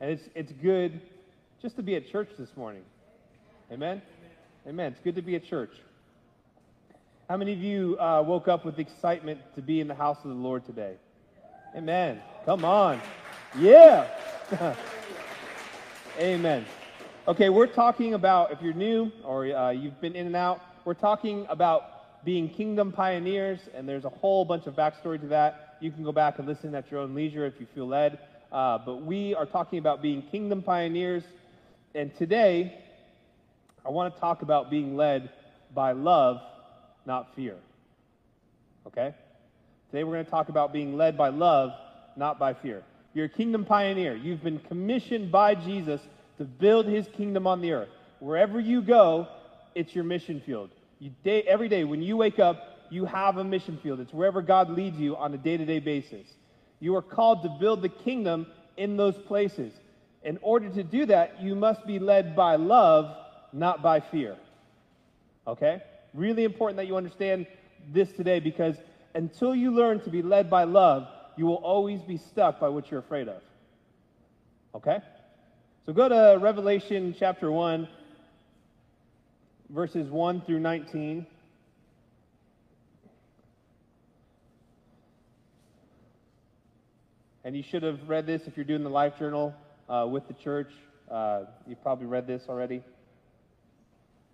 And it's, it's good just to be at church this morning. Amen? Amen. It's good to be at church. How many of you uh, woke up with excitement to be in the house of the Lord today? Amen. Come on. Yeah. Amen. Okay, we're talking about, if you're new or uh, you've been in and out, we're talking about being kingdom pioneers, and there's a whole bunch of backstory to that. You can go back and listen at your own leisure if you feel led. Uh, but we are talking about being kingdom pioneers. And today, I want to talk about being led by love, not fear. Okay? Today, we're going to talk about being led by love, not by fear. You're a kingdom pioneer. You've been commissioned by Jesus to build his kingdom on the earth. Wherever you go, it's your mission field. You day, every day when you wake up, you have a mission field. It's wherever God leads you on a day to day basis. You are called to build the kingdom in those places. In order to do that, you must be led by love, not by fear. Okay? Really important that you understand this today because until you learn to be led by love, you will always be stuck by what you're afraid of. Okay? So go to Revelation chapter 1, verses 1 through 19. And you should have read this if you're doing the life journal uh, with the church. Uh, you've probably read this already.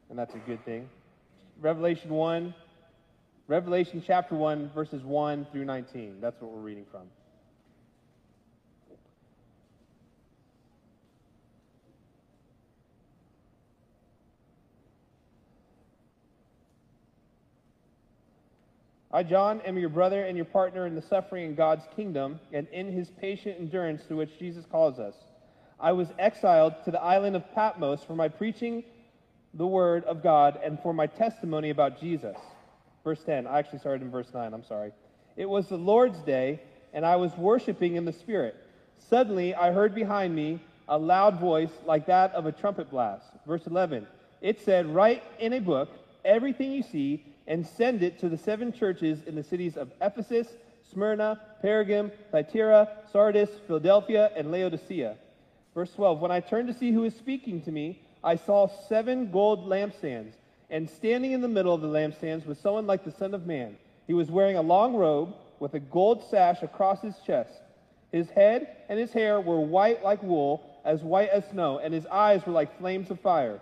And that's a good thing. Revelation 1, Revelation chapter 1, verses 1 through 19. That's what we're reading from. I, John, am your brother and your partner in the suffering in God's kingdom and in his patient endurance to which Jesus calls us. I was exiled to the island of Patmos for my preaching the word of God and for my testimony about Jesus. Verse 10. I actually started in verse 9. I'm sorry. It was the Lord's day, and I was worshiping in the Spirit. Suddenly, I heard behind me a loud voice like that of a trumpet blast. Verse 11. It said, Write in a book everything you see and send it to the seven churches in the cities of Ephesus, Smyrna, Pergamum, Thyatira, Sardis, Philadelphia, and Laodicea. Verse 12 When I turned to see who was speaking to me, I saw seven gold lampstands, and standing in the middle of the lampstands was someone like the Son of Man. He was wearing a long robe with a gold sash across his chest. His head and his hair were white like wool, as white as snow, and his eyes were like flames of fire.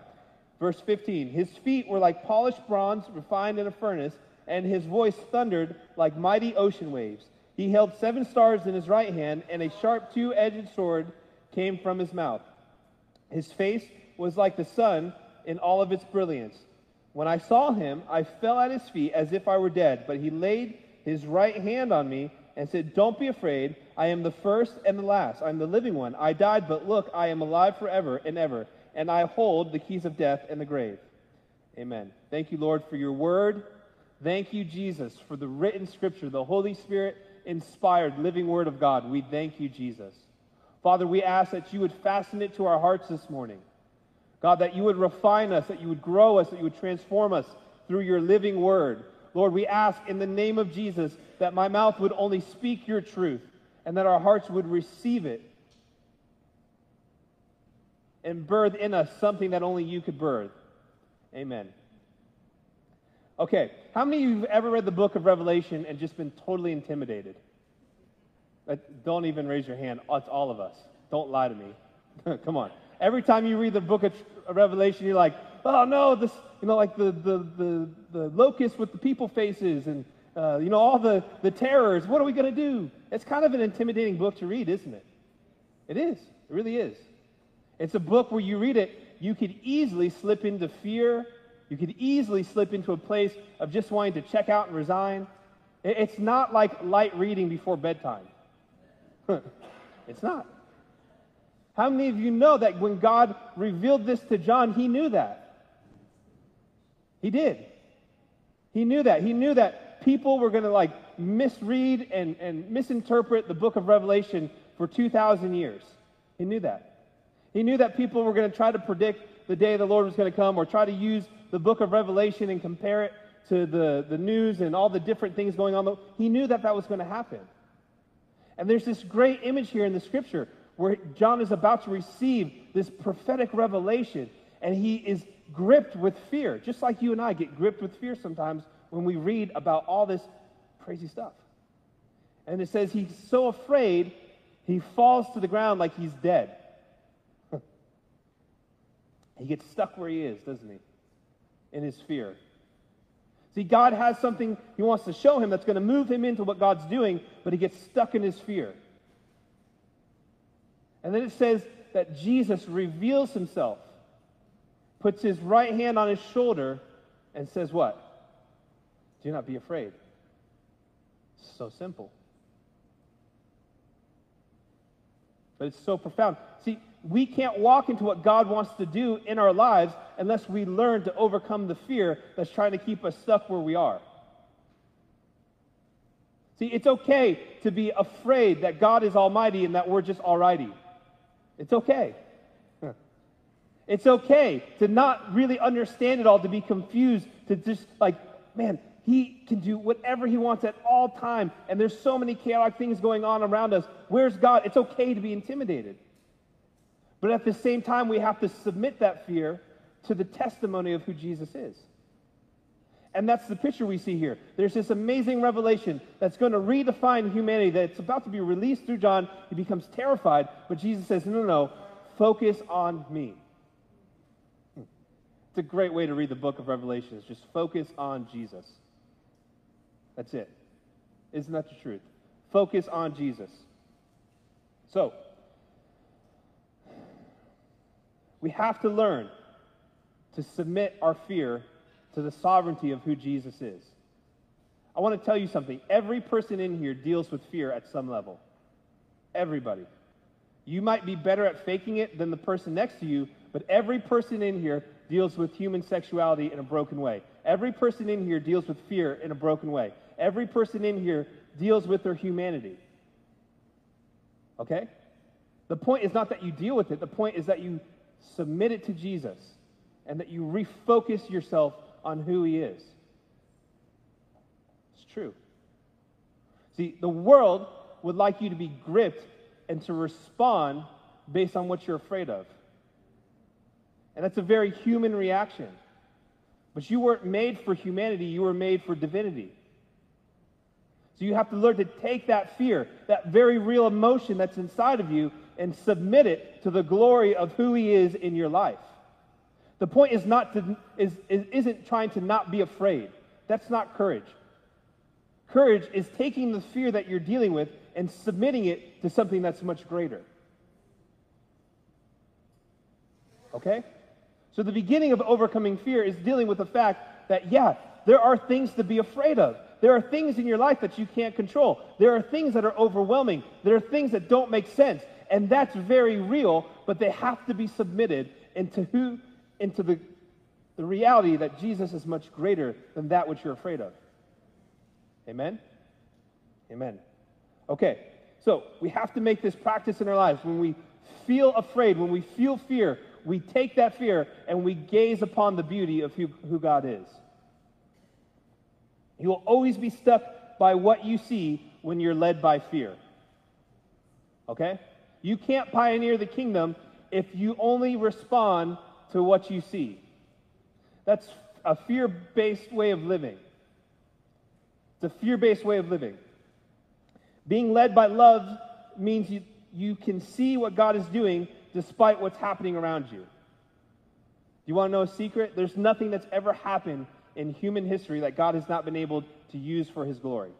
Verse 15 His feet were like polished bronze refined in a furnace, and his voice thundered like mighty ocean waves. He held seven stars in his right hand, and a sharp two edged sword came from his mouth. His face was like the sun in all of its brilliance. When I saw him, I fell at his feet as if I were dead, but he laid his right hand on me and said, Don't be afraid. I am the first and the last. I'm the living one. I died, but look, I am alive forever and ever and I hold the keys of death and the grave. Amen. Thank you, Lord, for your word. Thank you, Jesus, for the written scripture, the Holy Spirit inspired living word of God. We thank you, Jesus. Father, we ask that you would fasten it to our hearts this morning. God, that you would refine us, that you would grow us, that you would transform us through your living word. Lord, we ask in the name of Jesus that my mouth would only speak your truth and that our hearts would receive it and birth in us something that only you could birth. Amen. Okay, how many of you have ever read the book of Revelation and just been totally intimidated? Uh, don't even raise your hand. It's all of us. Don't lie to me. Come on. Every time you read the book of Revelation, you're like, oh no, this, you know, like the, the, the, the locust with the people faces and, uh, you know, all the, the terrors. What are we going to do? It's kind of an intimidating book to read, isn't it? It is. It really is. It's a book where you read it, you could easily slip into fear. You could easily slip into a place of just wanting to check out and resign. It's not like light reading before bedtime. it's not. How many of you know that when God revealed this to John, he knew that? He did. He knew that. He knew that people were going to like misread and, and misinterpret the book of Revelation for 2,000 years. He knew that. He knew that people were going to try to predict the day the Lord was going to come or try to use the book of Revelation and compare it to the, the news and all the different things going on. He knew that that was going to happen. And there's this great image here in the scripture where John is about to receive this prophetic revelation and he is gripped with fear, just like you and I get gripped with fear sometimes when we read about all this crazy stuff. And it says he's so afraid he falls to the ground like he's dead. He gets stuck where he is, doesn't he? In his fear. See, God has something he wants to show him that's going to move him into what God's doing, but he gets stuck in his fear. And then it says that Jesus reveals himself, puts his right hand on his shoulder, and says, What? Do not be afraid. So simple. But it's so profound. See, we can't walk into what God wants to do in our lives unless we learn to overcome the fear that's trying to keep us stuck where we are. See, it's okay to be afraid that God is almighty and that we're just alrighty. It's okay. It's okay to not really understand it all, to be confused, to just like, man, he can do whatever he wants at all time, and there's so many chaotic things going on around us. Where's God? It's okay to be intimidated. But at the same time, we have to submit that fear to the testimony of who Jesus is. And that's the picture we see here. There's this amazing revelation that's going to redefine humanity, that's about to be released through John. He becomes terrified, but Jesus says, No, no, no, focus on me. It's a great way to read the book of Revelation, Revelations. Just focus on Jesus. That's it. Isn't that the truth? Focus on Jesus. So, we have to learn to submit our fear to the sovereignty of who Jesus is. I want to tell you something. Every person in here deals with fear at some level. Everybody. You might be better at faking it than the person next to you, but every person in here deals with human sexuality in a broken way. Every person in here deals with fear in a broken way. Every person in here deals with their humanity. Okay? The point is not that you deal with it, the point is that you submit it to Jesus and that you refocus yourself on who he is. It's true. See, the world would like you to be gripped and to respond based on what you're afraid of. And that's a very human reaction. But you weren't made for humanity, you were made for divinity. So you have to learn to take that fear, that very real emotion that's inside of you, and submit it to the glory of who He is in your life. The point is not to is, is isn't trying to not be afraid. That's not courage. Courage is taking the fear that you're dealing with and submitting it to something that's much greater. Okay? So the beginning of overcoming fear is dealing with the fact that, yeah, there are things to be afraid of. There are things in your life that you can't control. There are things that are overwhelming. There are things that don't make sense. And that's very real, but they have to be submitted into who into the, the reality that Jesus is much greater than that which you're afraid of. Amen? Amen. Okay, so we have to make this practice in our lives. When we feel afraid, when we feel fear, we take that fear and we gaze upon the beauty of who, who God is. You will always be stuck by what you see when you're led by fear. Okay? You can't pioneer the kingdom if you only respond to what you see. That's a fear based way of living. It's a fear based way of living. Being led by love means you, you can see what God is doing despite what's happening around you. You want to know a secret? There's nothing that's ever happened in human history that God has not been able to use for his glory.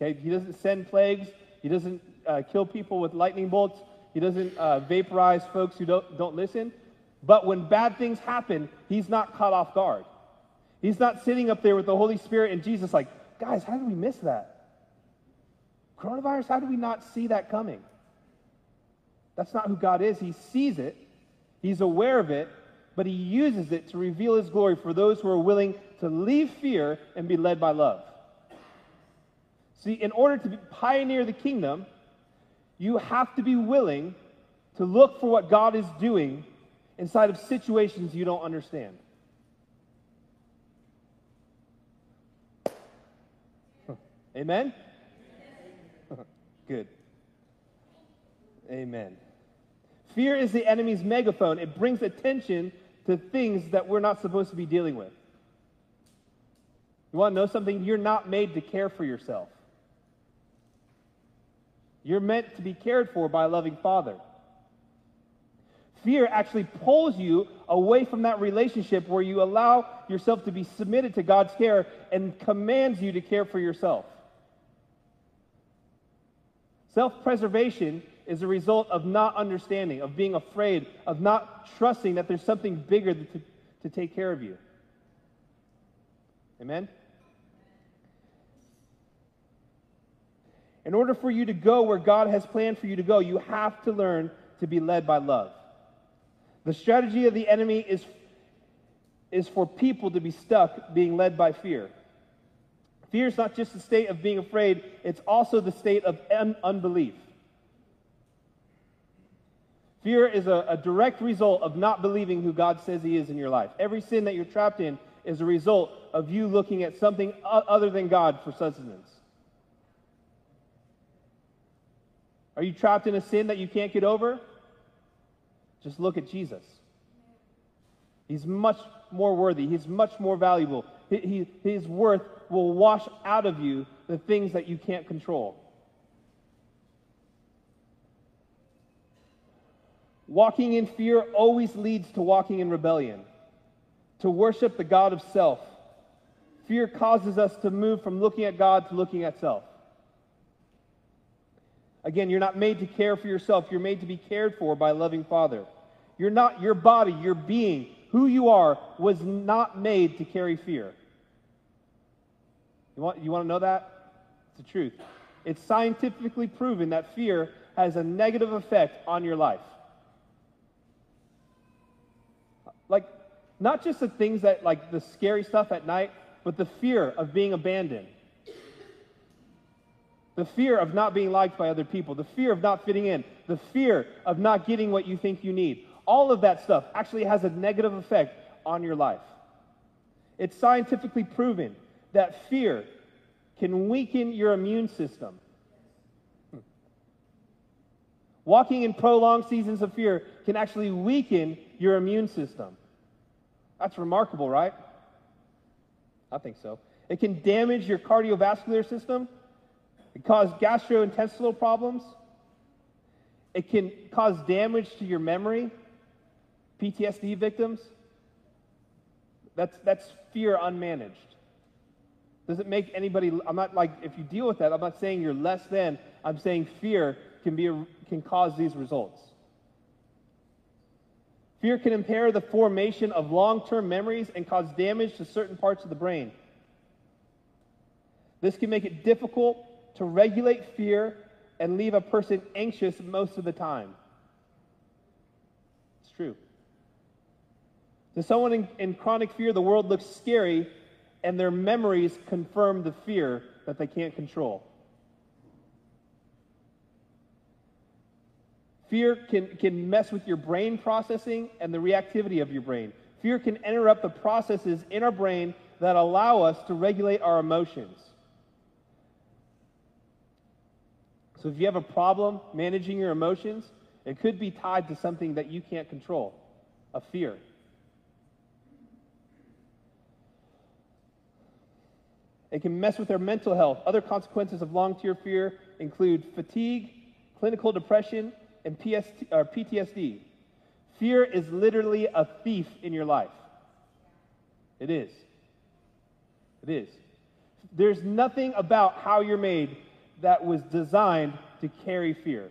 Okay, he doesn't send plagues, he doesn't uh, kill people with lightning bolts, he doesn't uh, vaporize folks who don't, don't listen. But when bad things happen, he's not caught off guard. He's not sitting up there with the Holy Spirit and Jesus, like, guys, how did we miss that? Coronavirus, how did we not see that coming? That's not who God is. He sees it, He's aware of it, but He uses it to reveal His glory for those who are willing to leave fear and be led by love. See, in order to pioneer the kingdom, you have to be willing to look for what God is doing inside of situations you don't understand. Amen? Good. Amen. Fear is the enemy's megaphone. It brings attention to things that we're not supposed to be dealing with. You want to know something? You're not made to care for yourself. You're meant to be cared for by a loving Father. Fear actually pulls you away from that relationship where you allow yourself to be submitted to God's care and commands you to care for yourself. Self preservation is a result of not understanding, of being afraid, of not trusting that there's something bigger to, to take care of you. Amen? In order for you to go where God has planned for you to go, you have to learn to be led by love. The strategy of the enemy is, is for people to be stuck being led by fear. Fear is not just the state of being afraid, it's also the state of un- unbelief. Fear is a, a, direct result of not believing who God says He is in your life. Every sin that you're trapped in is a result of you looking at something other than God for sustenance. Are you trapped in a sin that you can't get over? Just look at Jesus. He's much more worthy, He's much more valuable. His worth will wash out of you the things that you can't control. Walking in fear always leads to walking in rebellion, to worship the God of self. Fear causes us to move from looking at God to looking at self. Again, you're not made to care for yourself, you're made to be cared for by a loving Father. You're not your body, your being, who you are, was not made to carry fear. You want, you want to know that? It's the truth. It's scientifically proven that fear has a negative effect on your life. Like, not just the things that, like the scary stuff at night, but the fear of being abandoned. The fear of not being liked by other people. The fear of not fitting in. The fear of not getting what you think you need. All of that stuff actually has a negative effect on your life. It's scientifically proven that fear can weaken your immune system. Walking in prolonged seasons of fear can actually weaken your immune system. That's remarkable, right? I think so. It can damage your cardiovascular system. It cause gastrointestinal problems. It can cause damage to your memory. PTSD victims. That's, that's fear unmanaged. Does it make anybody, I'm not like, if you deal with that, I'm not saying you're less than, I'm saying fear can, be can cause these results. Fear can impair the formation of long term memories and cause damage to certain parts of the brain. This can make it difficult to regulate fear and leave a person anxious most of the time. It's true. To someone in, in, chronic fear, the world looks scary, and their memories confirm the fear that they can't control. Fear can, can mess with your brain processing and the reactivity of your brain. Fear can interrupt the processes in our brain that allow us to regulate our emotions. So if you have a problem managing your emotions, it could be tied to something that you can't control a fear. It can mess with our mental health. Other consequences of long term fear include fatigue, clinical depression, and PST, or PTSD. Fear is literally a thief in your life. It is. It is. There's nothing about how you're made that was designed to carry fear.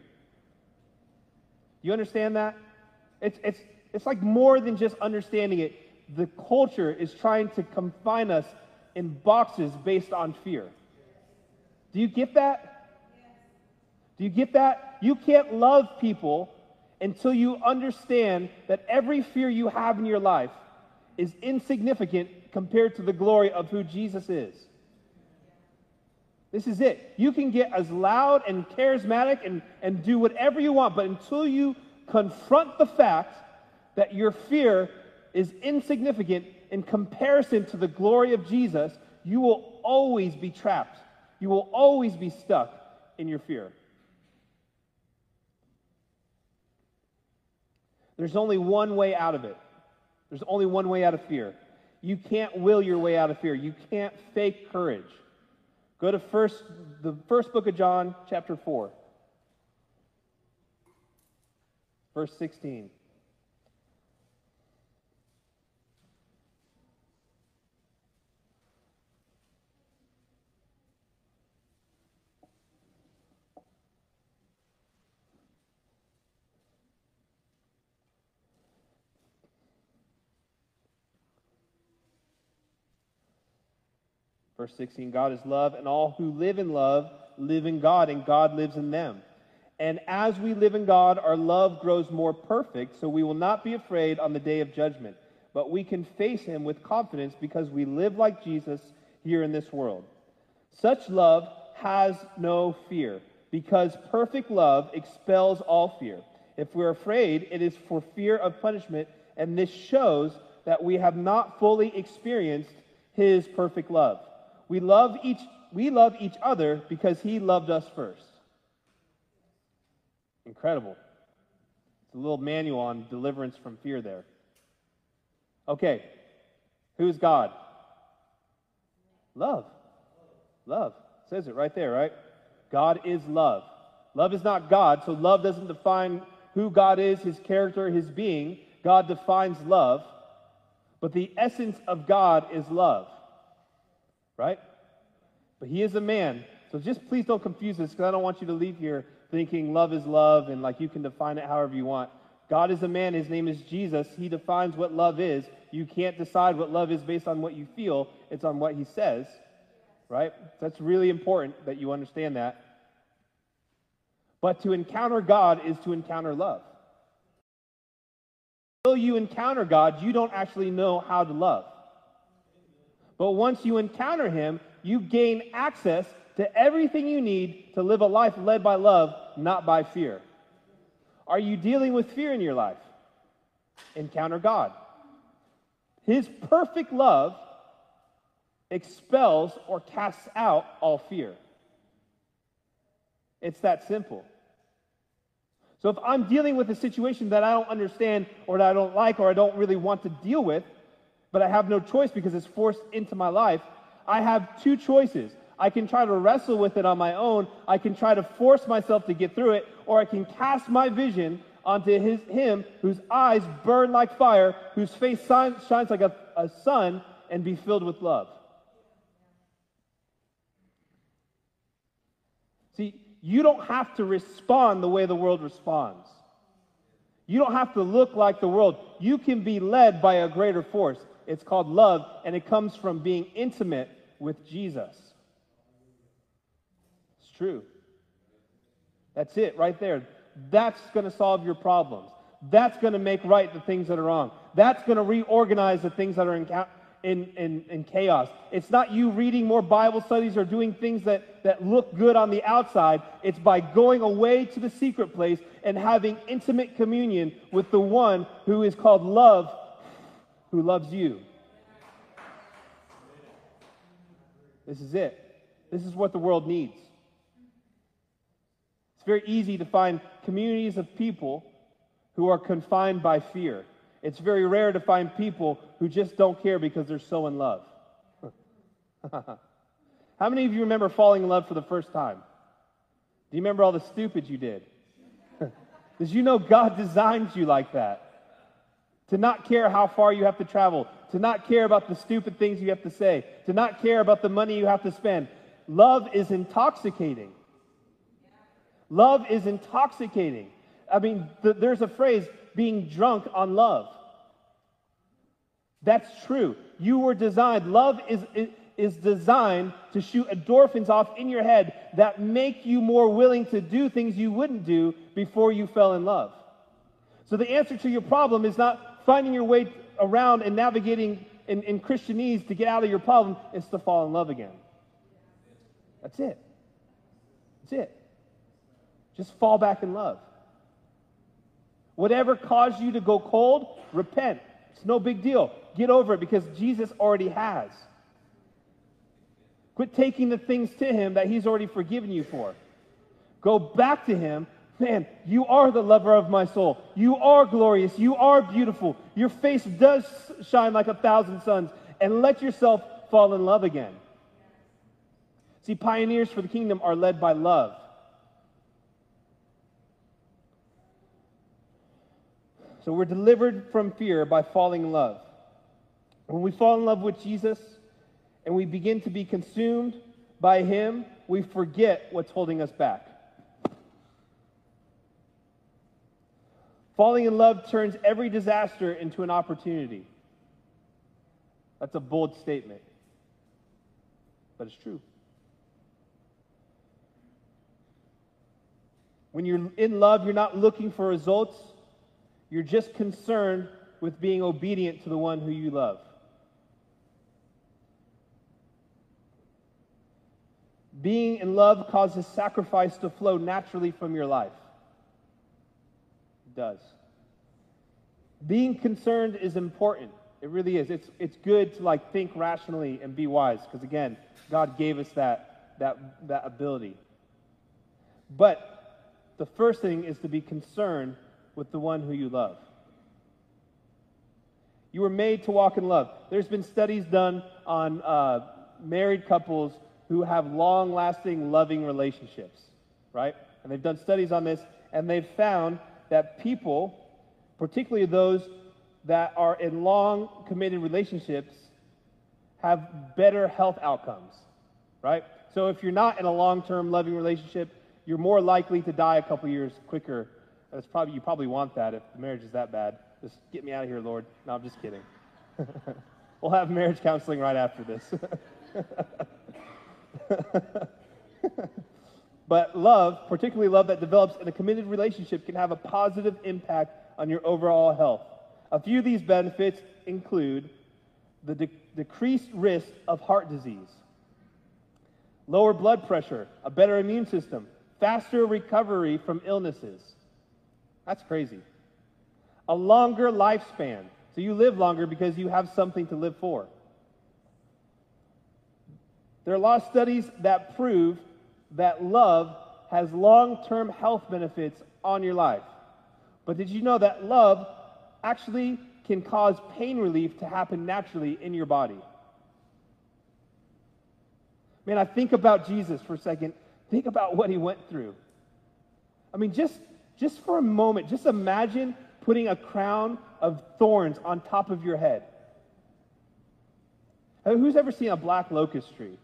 You understand that? It's, it's, it's like more than just understanding it. The culture is trying to confine us in boxes based on fear. Do you get that? Do you get that? You can't love people until you understand that every fear you have in your life is insignificant compared to the glory of who Jesus is. This is it. You can get as loud and charismatic and, and do whatever you want, but until you confront the fact that your fear is insignificant in comparison to the glory of Jesus, you will always be trapped. You will always be stuck in your fear. There's only one way out of it. There's only one way out of fear. You can't will your way out of fear. You can't fake courage. Go to first the first book of John, chapter 4. Verse 16. Verse 16 God is love, and all who live in love live in God, and God lives in them. And as we live in God, our love grows more perfect, so we will not be afraid on the day of judgment, but we can face him with confidence because we live like Jesus here in this world. Such love has no fear, because perfect love expels all fear. If we're afraid, it is for fear of punishment, and this shows that we have not fully experienced his perfect love. We love each we love each other because he loved us first. Incredible. It's a little manual on deliverance from fear there. Okay. Who's God? Love. Love. It says it right there, right? God is love. Love is not God, so love doesn't define who God is, his character, his being. God defines love. But the essence of God is love right? But he is a man. So just please don't confuse this because I don't want you to leave here thinking love is love and like you can define it however you want. God is a man. His name is Jesus. He defines what love is. You can't decide what love is based on what you feel, it's on what he says, right? That's really important that you understand that. But to encounter God is to encounter love. Until you encounter God, you don't actually know how to love. But once you encounter him, you gain access to everything you need to live a life led by love, not by fear. Are you dealing with fear in your life? Encounter God. His perfect love expels or casts out all fear. It's that simple. So if I'm dealing with a situation that I don't understand or that I don't like or I don't really want to deal with, but I have no choice because it's forced into my life. I have two choices. I can try to wrestle with it on my own. I can try to force myself to get through it, or I can cast my vision onto his, him whose eyes burn like fire, whose face shines, like a, a sun, and be filled with love. See, you don't have to respond the way the world responds. You don't have to look like the world. You can be led by a greater force. It's called love, and it comes from being intimate with Jesus. It's true. That's it right there. That's going to solve your problems. That's going to make right the things that are wrong. That's going to reorganize the things that are in, in, in, in, chaos. It's not you reading more Bible studies or doing things that, that look good on the outside. It's by going away to the secret place and having intimate communion with the one who is called love who loves you. This is it. This is what the world needs. It's very easy to find communities of people who are confined by fear. It's very rare to find people who just don't care because they're so in love. How many of you remember falling in love for the first time? Do you remember all the stupid you did? Did you know God designed you like that? To not care how far you have to travel, to not care about the stupid things you have to say, to not care about the money you have to spend. Love is intoxicating. Love is intoxicating. I mean, th- there's a phrase, being drunk on love. That's true. You were designed, love is, is designed to shoot endorphins off in your head that make you more willing to do things you wouldn't do before you fell in love. So the answer to your problem is not finding your way around and navigating in, in Christianese to get out of your problem is to fall in love again. That's it. That's it. Just fall back in love. Whatever caused you to go cold, repent. It's no big deal. Get over it because Jesus already has. Quit taking the things to him that he's already forgiven you for. Go back to him, Man, you are the lover of my soul. You are glorious. You are beautiful. Your face does shine like a thousand suns. And let yourself fall in love again. See, pioneers for the kingdom are led by love. So we're delivered from fear by falling in love. When we fall in love with Jesus and we begin to be consumed by Him, we forget what's holding us back. Falling in love turns every disaster into an opportunity. That's a bold statement, but it's true. When you're in love, you're not looking for results, you're just concerned with being obedient to the one who you love. Being in love causes sacrifice to flow naturally from your life. Does. Being concerned is important. It really is. It's, it's good to like think rationally and be wise because again, God gave us that, that, that ability. But the first thing is to be concerned with the one who you love. You were made to walk in love. There's been studies done on uh, married couples who have long lasting, loving relationships, right? And they've done studies on this, and they've found that people, particularly those that are in long, committed relationships, have better health outcomes, right? So if you're not in a long term, loving relationship, you're more likely to die a couple years quicker. That's probably, you probably want that if the marriage is that bad. Just get me out of here, Lord. No, I'm just kidding. we'll have marriage counseling right after this. but love, particularly love that develops in a committed relationship, can have a positive impact on your overall health. A few of these benefits include the de- decreased risk of heart disease, lower blood pressure, a better immune system, faster recovery from illnesses. That's crazy. A longer lifespan. So you live longer because you have something to live for. There are a lot of studies that prove that love has long term health benefits on your life. But did you know that love actually can cause pain relief to happen naturally in your body? Man, I think about Jesus for a second. Think about what he went through. I mean, just, just for a moment, just imagine putting a crown of thorns on top of your head. Who's ever seen a black locust tree?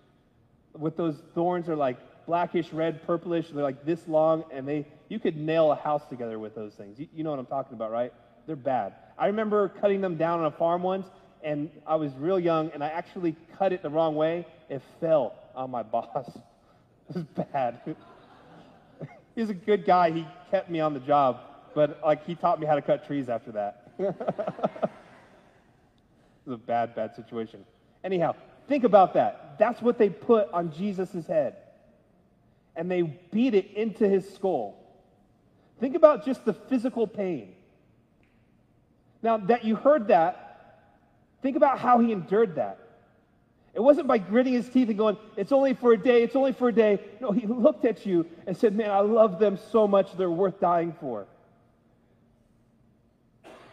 with those thorns are like blackish red, purplish. They're like this long, and they you could nail a house together with those things. You, you know what I'm talking about, right? They're bad. I remember cutting them down on a farm once, and I was real young, and I actually cut it the wrong way. It fell on my boss. It was bad. He's a good guy. He kept me on the job, but like he taught me how to cut trees after that. it was a bad, bad situation. Anyhow, Think about that. That's what they put on Jesus' head. And they beat it into his skull. Think about just the physical pain. Now, that you heard that, think about how he endured that. It wasn't by gritting his teeth and going, It's only for a day, it's only for a day. No, he looked at you and said, Man, I love them so much, they're worth dying for.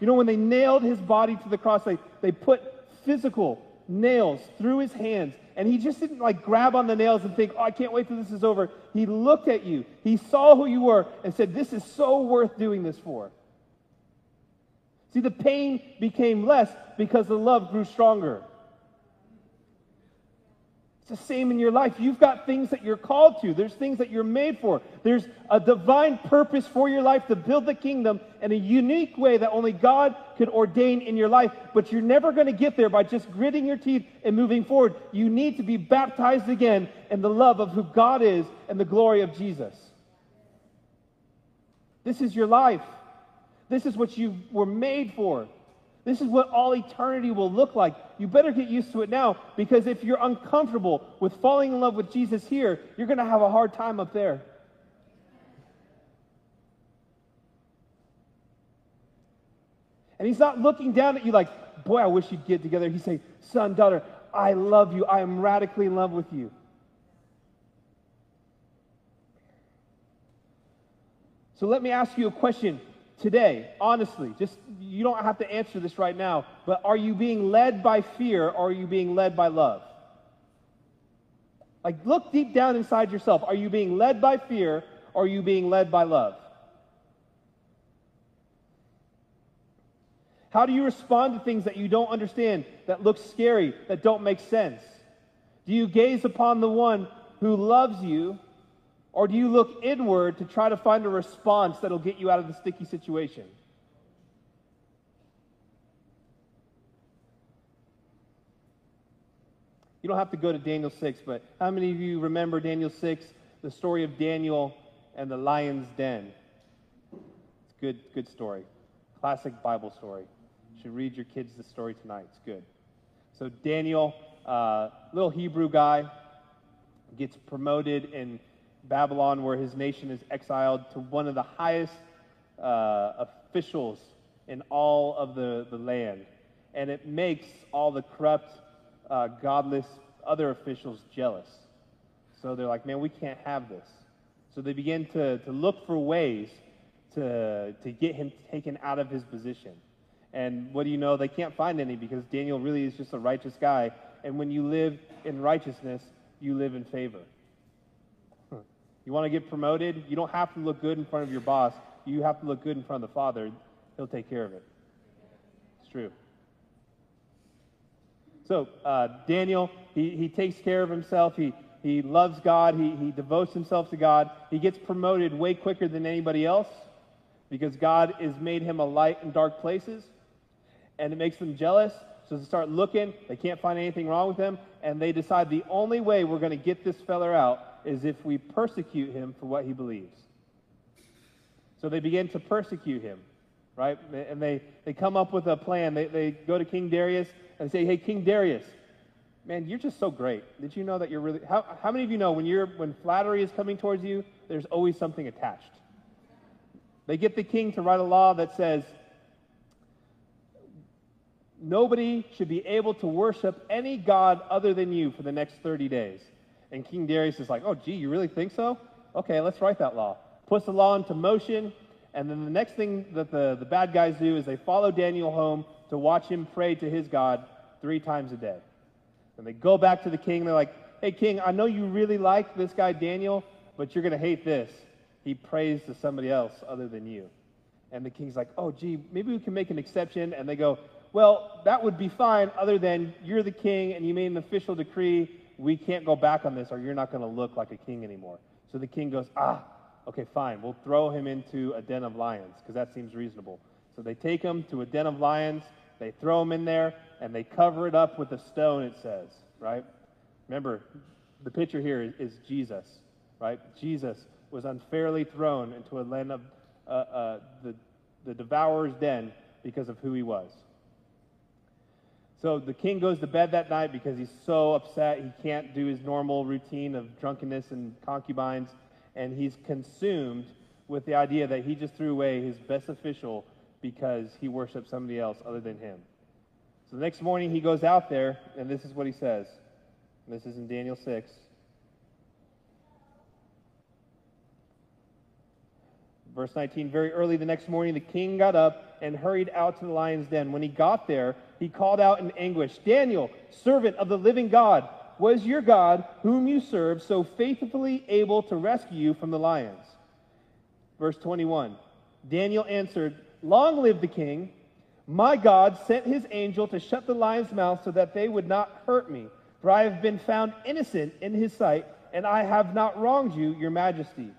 You know, when they nailed his body to the cross, they, they put physical nails through his hands. And he just didn't like grab on the nails and think, oh, I can't wait till this is over. He looked at you, he saw who you were, and said, This is so worth doing this for. See, the pain became less because the love grew stronger the same in your life. You've got things that you're called to. There's things that you're made for. There's a divine purpose for your life to build the kingdom in a unique way that only God could ordain in your life. But you're never going to get there by just gritting your teeth and moving forward. You need to be baptized again in the love of who God is and the glory of Jesus. This is your life. This is what you were made for. This is what all eternity will look like. You better get used to it now because if you're uncomfortable with falling in love with Jesus here, you're going to have a hard time up there. And he's not looking down at you like, boy, I wish you'd get together. He's saying, son, daughter, I love you. I am radically in love with you. So let me ask you a question today, honestly. Just you don't have to answer this right now, but are you being led by fear or are you being led by love? Like look deep down inside yourself. Are you being led by fear or are you being led by love? How do you respond to things that you don't understand, that look scary, that don't make sense? Do you gaze upon the one who loves you, or do you look inward to try to find a response that'll get you out of the sticky situation? You don't have to go to Daniel 6, but how many of you remember Daniel 6, the story of Daniel and the lion's den? It's good, good story. Classic Bible story should read your kids the story tonight. It's good. So Daniel, uh, little Hebrew guy, gets promoted in Babylon, where his nation is exiled, to one of the highest uh, officials in all of the, the land. And it makes all the corrupt, uh, godless other officials jealous. So they're like, man, we can't have this. So they begin to, to look for ways to, to get him taken out of his position. And what do you know? They can't find any because Daniel really is just a righteous guy. And when you live in righteousness, you live in favor. You want to get promoted? You don't have to look good in front of your boss. You have to look good in front of the Father. He'll take care of it. It's true. So, uh, Daniel, he, he takes care of himself. He, he loves God. He, he devotes himself to God. He gets promoted way quicker than anybody else because God has made him a light in dark places and it makes them jealous. So they start looking, they can't find anything wrong with him, and they decide the only way we're going to get this feller out is if we persecute him for what he believes. So they begin to persecute him, right? And they, they come up with a plan. They, they go to King Darius and say, Hey, King Darius, man, you're just so great. Did you know that you're really. How, how many of you know when, you're, when flattery is coming towards you, there's always something attached? They get the king to write a law that says, nobody should be able to worship any god other than you for the next 30 days. And King Darius is like, oh, gee, you really think so? Okay, let's write that law. Puts the law into motion, and then the next thing that the, the bad guys do is they follow Daniel home to watch him pray to his God three times a day. And they go back to the king, they're like, hey, king, I know you really like this guy Daniel, but you're going to hate this. He prays to somebody else other than you. And the king's like, oh, gee, maybe we can make an exception. And they go, well, that would be fine, other than you're the king and you made an official decree. We can't go back on this, or you're not going to look like a king anymore. So the king goes, ah, okay, fine. We'll throw him into a den of lions, because that seems reasonable. So they take him to a den of lions, they throw him in there, and they cover it up with a stone, it says, right? Remember, the picture here is, is Jesus, right? Jesus was unfairly thrown into a land of uh, uh, the, the devourer's den because of who he was. So the king goes to bed that night because he's so upset he can't do his normal routine of drunkenness and concubines, and he's consumed with the idea that he just threw away his best official because he worshiped somebody else other than him. So the next morning he goes out there, and this is what he says. This is in Daniel 6. Verse 19 Very early the next morning, the king got up and hurried out to the lion's den. When he got there, he called out in anguish Daniel, servant of the living God, was your God, whom you serve, so faithfully able to rescue you from the lions? Verse 21 Daniel answered, Long live the king. My God sent his angel to shut the lions' mouths so that they would not hurt me, for I have been found innocent in his sight, and I have not wronged you, your majesty.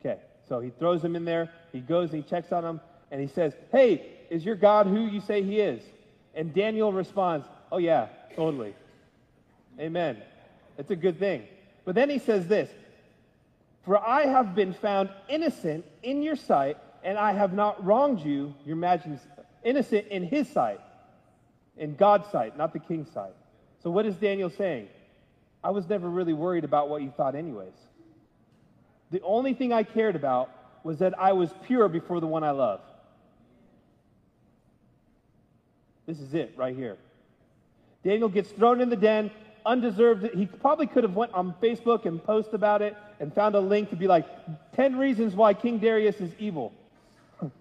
Okay, so he throws him in there. He goes and he checks on him, and he says, Hey, is your God who you say he is? And Daniel responds, Oh, yeah, totally. Amen. It's a good thing. But then he says this For I have been found innocent in your sight, and I have not wronged you, your majesty, innocent in his sight, in God's sight, not the king's sight. So what is Daniel saying? I was never really worried about what you thought, anyways. The only thing I cared about was that I was pure before the one I love. This is it right here. Daniel gets thrown in the den. undeserved. He probably could have went on Facebook and post about it and found a link to be like 10 reasons why King Darius is evil.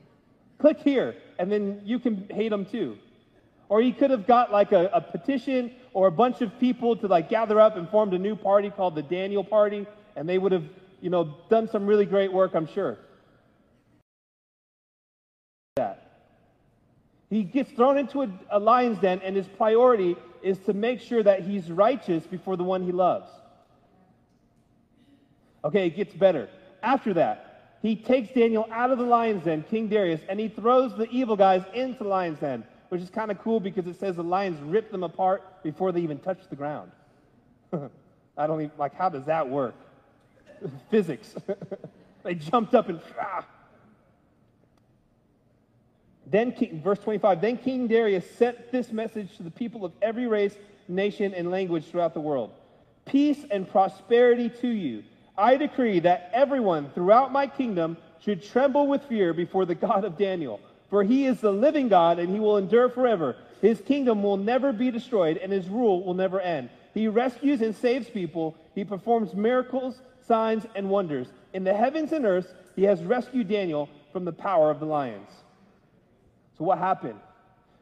Click here, and then you can hate him too. Or he could have got like a, a petition or a bunch of people to like gather up and formed a new party called the Daniel Party, and they would have, you know, done some really great work, I'm sure. He gets thrown into a, a lion's den, and his priority is to make sure that he's righteous before the one he loves. Okay, it gets better. After that, he takes Daniel out of the lion's den, King Darius, and he throws the evil guys into the lion's den, which is kind of cool because it says the lions ripped them apart before they even touched the ground. I don't even, like, how does that work? Physics. they jumped up and, ah. Then, King, verse 25, then King Darius sent this message to the people of every race, nation, and language throughout the world Peace and prosperity to you. I decree that everyone throughout my kingdom should tremble with fear before the God of Daniel. For he is the living God, and he will endure forever. His kingdom will never be destroyed, and his rule will never end. He rescues and saves people. He performs miracles, signs, and wonders. In the heavens and earth, he has rescued Daniel from the power of the lions. So, what happened?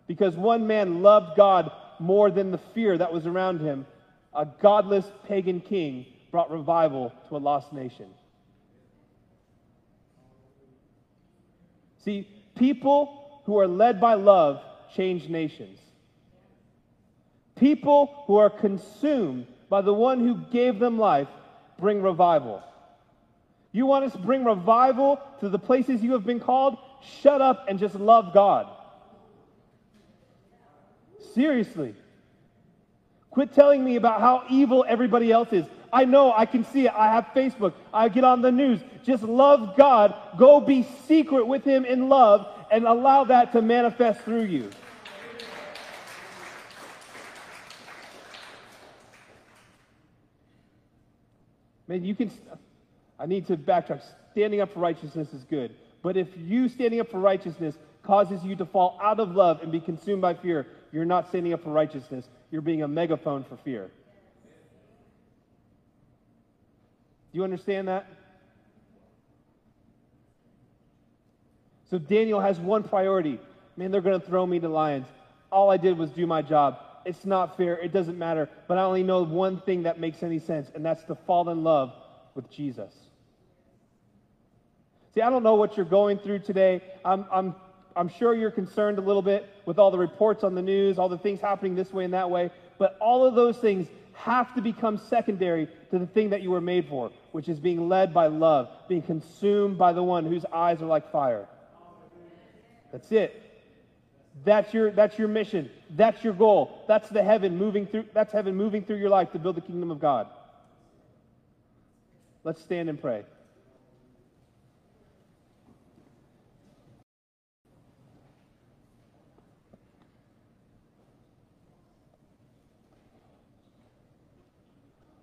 Because one man loved God more than the fear that was around him, a godless pagan king brought revival to a lost nation. See, people who are led by love change nations. People who are consumed by the one who gave them life bring revival. You want us to bring revival to the places you have been called? Shut up and just love God. Seriously. Quit telling me about how evil everybody else is. I know, I can see it. I have Facebook. I get on the news. Just love God. Go be secret with Him in love and allow that to manifest through you. Man, you can. I need to backtrack. Standing up for righteousness is good. But if you standing up for righteousness causes you to fall out of love and be consumed by fear, you're not standing up for righteousness. You're being a megaphone for fear. Do you understand that? So Daniel has one priority. Man, they're going to throw me to lions. All I did was do my job. It's not fair. It doesn't matter. But I only know one thing that makes any sense, and that's to fall in love with Jesus. See, I don't know what you're going through today. I'm, I'm, I'm sure you're concerned a little bit with all the reports on the news, all the things happening this way and that way. But all of those things have to become secondary to the thing that you were made for, which is being led by love, being consumed by the one whose eyes are like fire. That's it. That's your, that's your mission. That's your goal. That's the heaven moving through, that's heaven moving through your life to build the kingdom of God. Let's stand and pray.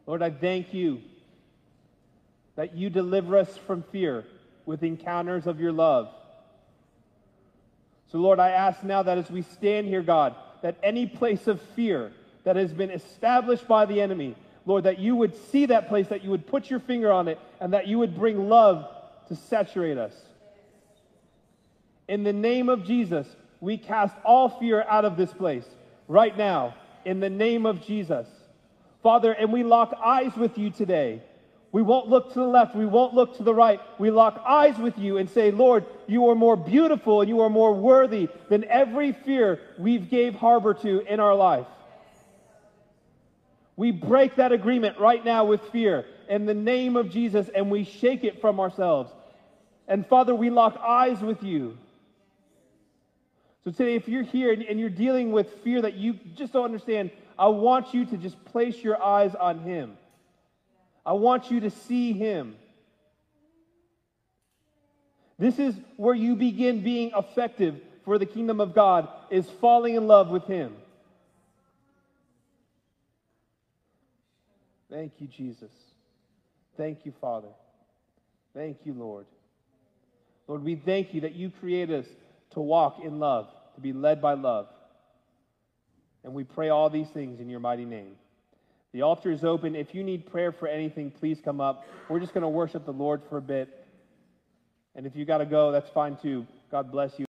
Lord, I thank you that you deliver us from fear with encounters of your love. So, Lord, I ask now that as we stand here, God, that any place of fear that has been established by the enemy, Lord, that you would see that place, that you would put your finger on it, and that you would bring love to saturate us. In the name of Jesus, we cast all fear out of this place right now. In the name of Jesus. Father, and we lock eyes with you today. We won't look to the left. We won't look to the right. We lock eyes with you and say, Lord, you are more beautiful and you are more worthy than every fear we've gave harbor to in our life. We break that agreement right now with fear in the name of Jesus and we shake it from ourselves. And Father, we lock eyes with you. So today, if you're here and you're dealing with fear that you just don't understand, I want you to just place your eyes on Him. I want you to see Him. This is where you begin being effective for the kingdom of God, is falling in love with Him. Thank you, Jesus. Thank you, Father. Thank you, Lord. Lord, we thank you that you created us to walk in love, to be led by love. And we pray all these things in your mighty name. The altar is open. If you need prayer for anything, please come up. We're just going to worship the Lord for a bit. And if you got to go, that's fine too. God bless you.